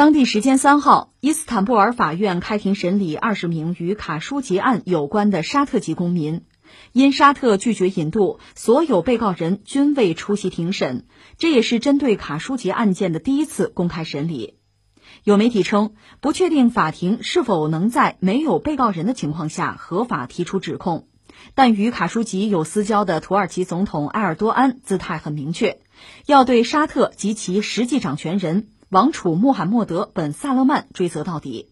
当地时间三号，伊斯坦布尔法院开庭审理二十名与卡舒吉案有关的沙特籍公民。因沙特拒绝引渡，所有被告人均未出席庭审，这也是针对卡舒吉案件的第一次公开审理。有媒体称，不确定法庭是否能在没有被告人的情况下合法提出指控。但与卡舒吉有私交的土耳其总统埃尔多安姿态很明确，要对沙特及其实际掌权人王储穆罕默德·本·萨勒曼追责到底。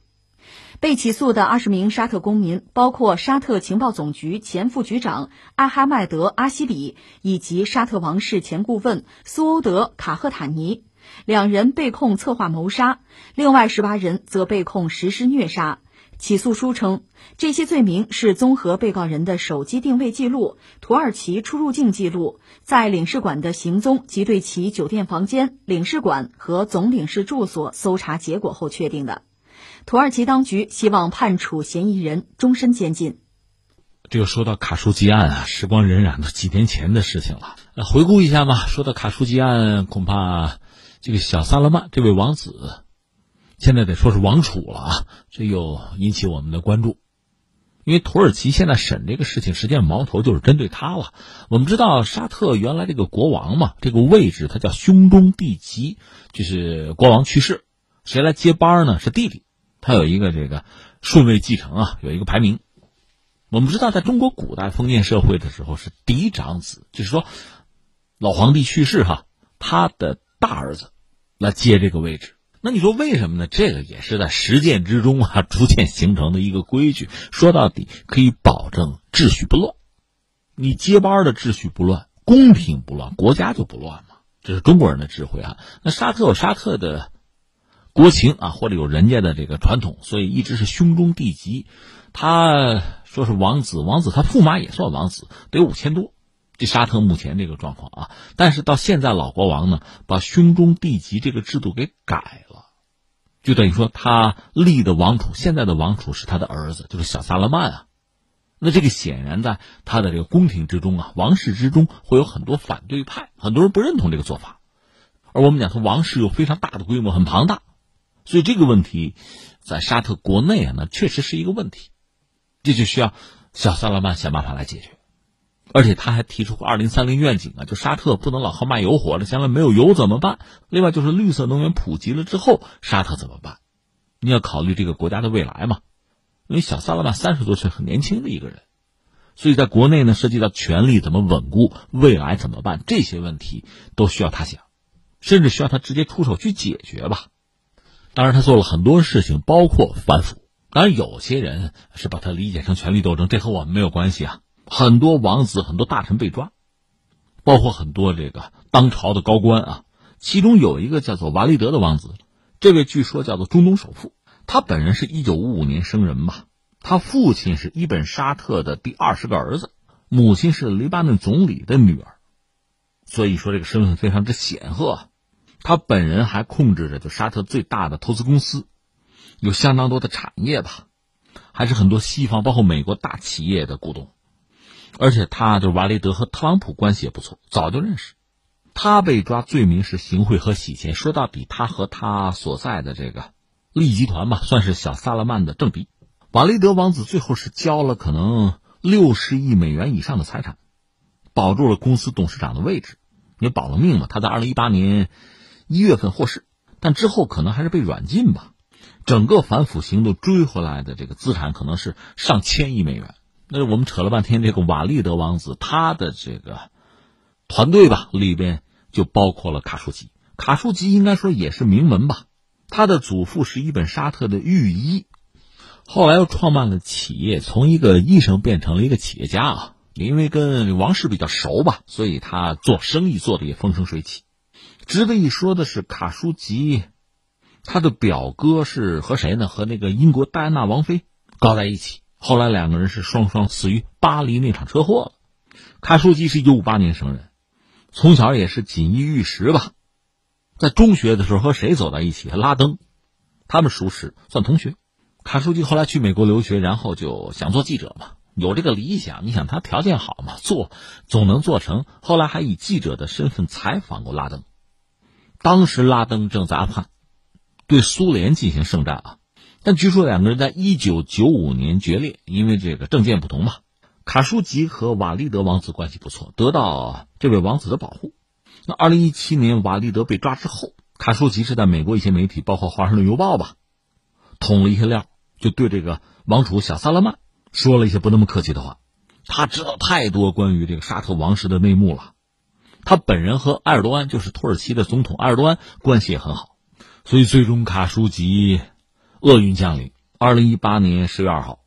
被起诉的二十名沙特公民包括沙特情报总局前副局长艾哈迈德·阿西里以及沙特王室前顾问苏欧德·卡赫塔尼，两人被控策划谋杀，另外十八人则被控实施虐杀。起诉书称，这些罪名是综合被告人的手机定位记录、土耳其出入境记录、在领事馆的行踪及对其酒店房间、领事馆和总领事住所搜查结果后确定的。土耳其当局希望判处嫌疑人终身监禁。这个说到卡舒吉案啊，时光荏苒，都几年前的事情了。回顾一下嘛，说到卡舒吉案，恐怕这个小萨勒曼这位王子。现在得说是王储了啊，这又引起我们的关注，因为土耳其现在审这个事情，实际上矛头就是针对他了。我们知道沙特原来这个国王嘛，这个位置他叫兄终弟及，就是国王去世，谁来接班呢？是弟弟，他有一个这个顺位继承啊，有一个排名。我们知道，在中国古代封建社会的时候，是嫡长子，就是说老皇帝去世哈，他的大儿子来接这个位置。那你说为什么呢？这个也是在实践之中啊，逐渐形成的一个规矩。说到底，可以保证秩序不乱。你接班的秩序不乱，公平不乱，国家就不乱嘛。这是中国人的智慧啊。那沙特有沙特的国情啊，或者有人家的这个传统，所以一直是兄终弟及。他说是王子，王子他驸马也算王子，得五千多。这沙特目前这个状况啊，但是到现在老国王呢，把兄终弟及这个制度给改了，就等于说他立的王储，现在的王储是他的儿子，就是小萨勒曼啊。那这个显然在他的这个宫廷之中啊，王室之中会有很多反对派，很多人不认同这个做法。而我们讲说王室有非常大的规模，很庞大，所以这个问题在沙特国内啊，那确实是一个问题，这就需要小萨勒曼想办法来解决。而且他还提出过二零三零愿景啊，就沙特不能老靠卖油活了，将来没有油怎么办？另外就是绿色能源普及了之后，沙特怎么办？你要考虑这个国家的未来嘛。因为小萨勒曼三十多岁，很年轻的一个人，所以在国内呢，涉及到权力怎么稳固，未来怎么办，这些问题都需要他想，甚至需要他直接出手去解决吧。当然，他做了很多事情，包括反腐。当然，有些人是把他理解成权力斗争，这和我们没有关系啊。很多王子、很多大臣被抓，包括很多这个当朝的高官啊。其中有一个叫做瓦利德的王子，这位据说叫做中东首富。他本人是一九五五年生人吧，他父亲是伊本沙特的第二十个儿子，母亲是黎巴嫩总理的女儿，所以说这个身份非常之显赫。他本人还控制着就沙特最大的投资公司，有相当多的产业吧，还是很多西方包括美国大企业的股东。而且他就瓦雷德和特朗普关系也不错，早就认识。他被抓罪名是行贿和洗钱。说到底，他和他所在的这个利益集团吧，算是小萨勒曼的政敌。瓦雷德王子最后是交了可能六十亿美元以上的财产，保住了公司董事长的位置，也保了命嘛。他在二零一八年一月份获释，但之后可能还是被软禁吧。整个反腐行动追回来的这个资产可能是上千亿美元。那我们扯了半天，这个瓦利德王子他的这个团队吧，里边就包括了卡舒吉。卡舒吉应该说也是名门吧，他的祖父是一本沙特的御医，后来又创办了企业，从一个医生变成了一个企业家啊。因为跟王室比较熟吧，所以他做生意做的也风生水起。值得一说的是，卡舒吉他的表哥是和谁呢？和那个英国戴安娜王妃搞在一起。后来两个人是双双死于巴黎那场车祸了。卡舒基是一九五八年生人，从小也是锦衣玉食吧。在中学的时候和谁走在一起？拉登，他们熟识，算同学。卡舒吉后来去美国留学，然后就想做记者嘛，有这个理想。你想他条件好嘛，做总能做成。后来还以记者的身份采访过拉登，当时拉登正在阿富汗，对苏联进行圣战啊。但据说两个人在一九九五年决裂，因为这个政见不同嘛。卡舒吉和瓦利德王子关系不错，得到这位王子的保护。那二零一七年瓦利德被抓之后，卡舒吉是在美国一些媒体，包括《华盛顿邮报》吧，捅了一些料，就对这个王储小萨勒曼说了一些不那么客气的话。他知道太多关于这个沙特王室的内幕了。他本人和埃尔多安，就是土耳其的总统埃尔多安关系也很好，所以最终卡舒吉厄运降临。二零一八年十月二号，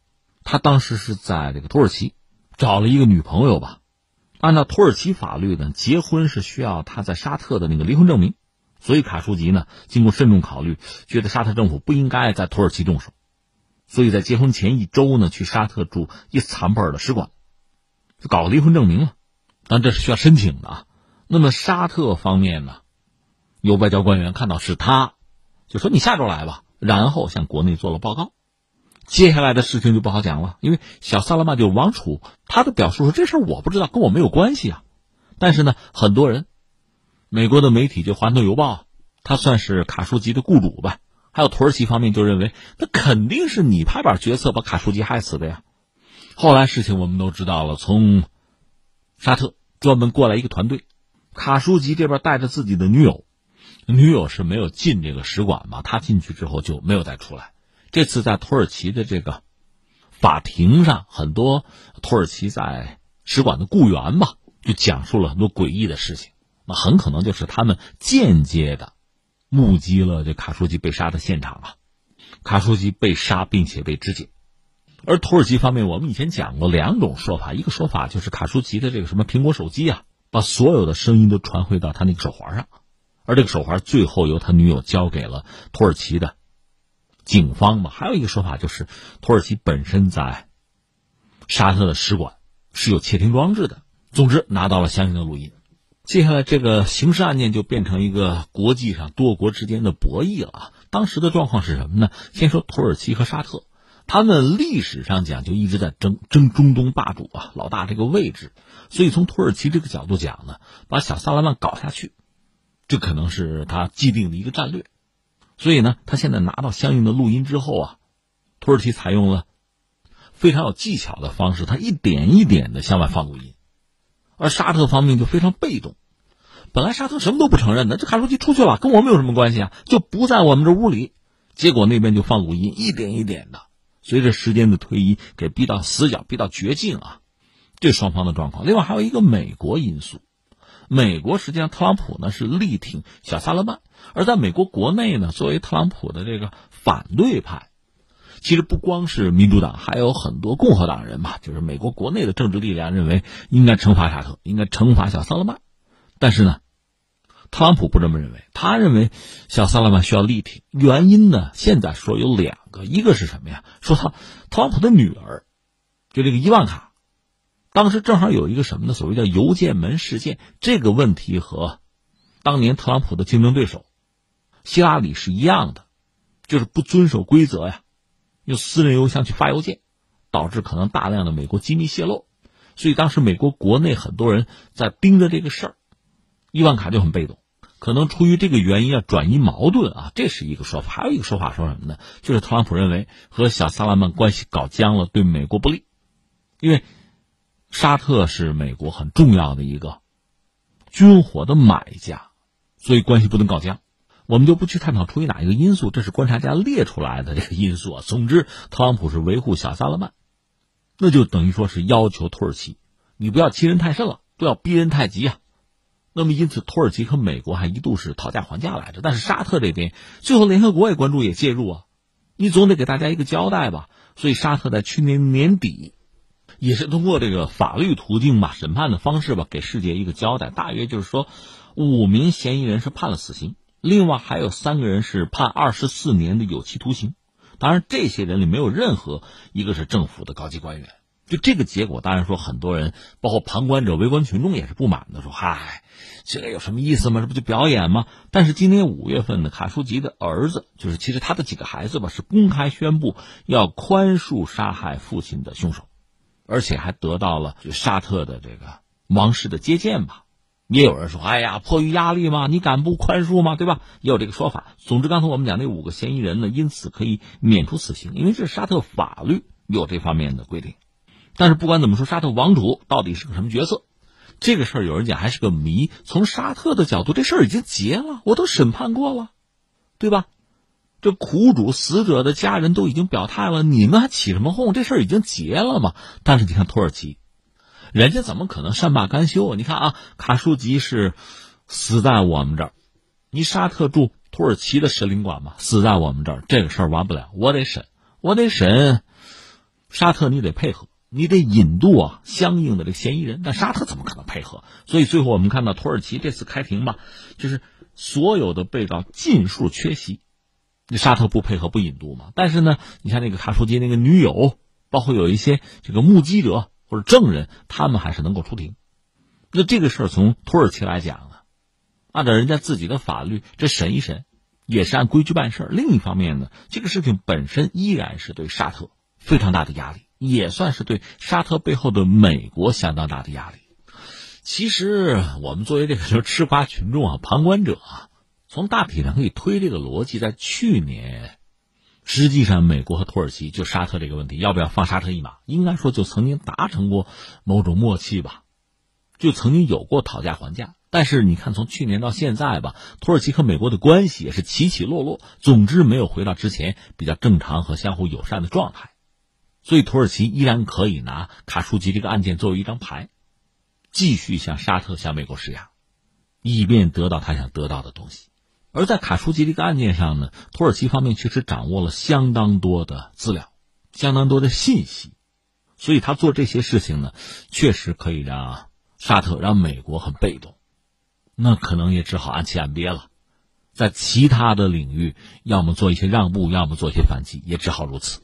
他当时是在这个土耳其。找了一个女朋友吧，按照土耳其法律呢，结婚是需要他在沙特的那个离婚证明，所以卡舒吉呢，经过慎重考虑，觉得沙特政府不应该在土耳其动手，所以在结婚前一周呢，去沙特驻伊斯坦布尔的使馆，就搞离婚证明了，但这是需要申请的啊。那么沙特方面呢，有外交官员看到是他，就说你下周来吧，然后向国内做了报告。接下来的事情就不好讲了，因为小萨勒曼就是王储，他的表述说这事儿我不知道，跟我没有关系啊。但是呢，很多人，美国的媒体就《华盛顿邮报》，他算是卡舒吉的雇主吧。还有土耳其方面就认为，那肯定是你拍板决策把卡舒吉害死的呀。后来事情我们都知道了，从沙特专门过来一个团队，卡舒吉这边带着自己的女友，女友是没有进这个使馆嘛，他进去之后就没有再出来。这次在土耳其的这个法庭上，很多土耳其在使馆的雇员吧，就讲述了很多诡异的事情。那很可能就是他们间接的目击了这卡舒吉被杀的现场啊。卡舒吉被杀并且被肢解，而土耳其方面，我们以前讲过两种说法，一个说法就是卡舒吉的这个什么苹果手机啊，把所有的声音都传回到他那个手环上，而这个手环最后由他女友交给了土耳其的。警方嘛，还有一个说法就是，土耳其本身在沙特的使馆是有窃听装置的。总之，拿到了相应的录音。接下来，这个刑事案件就变成一个国际上多国之间的博弈了。当时的状况是什么呢？先说土耳其和沙特，他们历史上讲就一直在争争中东霸主啊，老大这个位置。所以从土耳其这个角度讲呢，把小萨拉曼搞下去，这可能是他既定的一个战略。所以呢，他现在拿到相应的录音之后啊，土耳其采用了非常有技巧的方式，他一点一点的向外放录音，而沙特方面就非常被动。本来沙特什么都不承认的，这卡舒吉出去了，跟我们有什么关系啊？就不在我们这屋里。结果那边就放录音，一点一点的，随着时间的推移，给逼到死角，逼到绝境啊！这双方的状况。另外还有一个美国因素。美国实际上，特朗普呢是力挺小萨勒曼，而在美国国内呢，作为特朗普的这个反对派，其实不光是民主党，还有很多共和党人嘛，就是美国国内的政治力量认为应该惩罚沙特，应该惩罚小萨勒曼。但是呢，特朗普不这么认为，他认为小萨勒曼需要力挺。原因呢，现在说有两个，一个是什么呀？说他特朗普的女儿，就这个伊万卡。当时正好有一个什么呢？所谓叫邮件门事件，这个问题和当年特朗普的竞争对手希拉里是一样的，就是不遵守规则呀，用私人邮箱去发邮件，导致可能大量的美国机密泄露。所以当时美国国内很多人在盯着这个事儿，伊万卡就很被动，可能出于这个原因要转移矛盾啊，这是一个说法。还有一个说法说什么呢？就是特朗普认为和小萨拉曼关系搞僵了，对美国不利，因为。沙特是美国很重要的一个军火的买家，所以关系不能搞僵。我们就不去探讨出于哪一个因素，这是观察家列出来的这个因素啊。总之，特朗普是维护小萨勒曼，那就等于说是要求土耳其，你不要欺人太甚了，不要逼人太急啊。那么，因此土耳其和美国还一度是讨价还价来着。但是沙特这边最后联合国也关注也介入啊，你总得给大家一个交代吧。所以沙特在去年年底。也是通过这个法律途径吧，审判的方式吧，给世界一个交代。大约就是说，五名嫌疑人是判了死刑，另外还有三个人是判二十四年的有期徒刑。当然，这些人里没有任何一个是政府的高级官员。就这个结果，当然说很多人，包括旁观者、围观群众也是不满的，说：“嗨，这个有什么意思吗？这不就表演吗？”但是今年五月份呢，卡舒吉的儿子，就是其实他的几个孩子吧，是公开宣布要宽恕杀害父亲的凶手。而且还得到了沙特的这个王室的接见吧，也有人说：“哎呀，迫于压力嘛，你敢不宽恕吗？对吧？”也有这个说法。总之，刚才我们讲那五个嫌疑人呢，因此可以免除死刑，因为这是沙特法律有这方面的规定。但是不管怎么说，沙特王储到底是个什么角色？这个事儿有人讲还是个谜。从沙特的角度，这事儿已经结了，我都审判过了，对吧？这苦主死者的家人都已经表态了，你们还起什么哄？这事儿已经结了嘛？但是你看土耳其，人家怎么可能善罢甘休啊？你看啊，卡舒吉是死在我们这儿，你沙特驻土耳其的使领馆嘛，死在我们这儿，这个事儿完不了，我得审，我得审。沙特你得配合，你得引渡啊相应的这个嫌疑人，但沙特怎么可能配合？所以最后我们看到土耳其这次开庭吧，就是所有的被告尽数缺席。那沙特不配合不引渡嘛？但是呢，你看那个卡舒吉那个女友，包括有一些这个目击者或者证人，他们还是能够出庭。那这个事儿从土耳其来讲呢，按照人家自己的法律，这审一审也是按规矩办事儿。另一方面呢，这个事情本身依然是对沙特非常大的压力，也算是对沙特背后的美国相当大的压力。其实我们作为这个就是吃瓜群众啊，旁观者啊。从大体上可以推这个逻辑，在去年，实际上美国和土耳其就沙特这个问题，要不要放沙特一马，应该说就曾经达成过某种默契吧，就曾经有过讨价还价。但是你看，从去年到现在吧，土耳其和美国的关系也是起起落落，总之没有回到之前比较正常和相互友善的状态。所以土耳其依然可以拿卡舒吉这个案件作为一张牌，继续向沙特、向美国施压，以便得到他想得到的东西。而在卡舒吉这个案件上呢，土耳其方面确实掌握了相当多的资料，相当多的信息，所以他做这些事情呢，确实可以让沙特、让美国很被动，那可能也只好按期按别了，在其他的领域，要么做一些让步，要么做一些反击，也只好如此。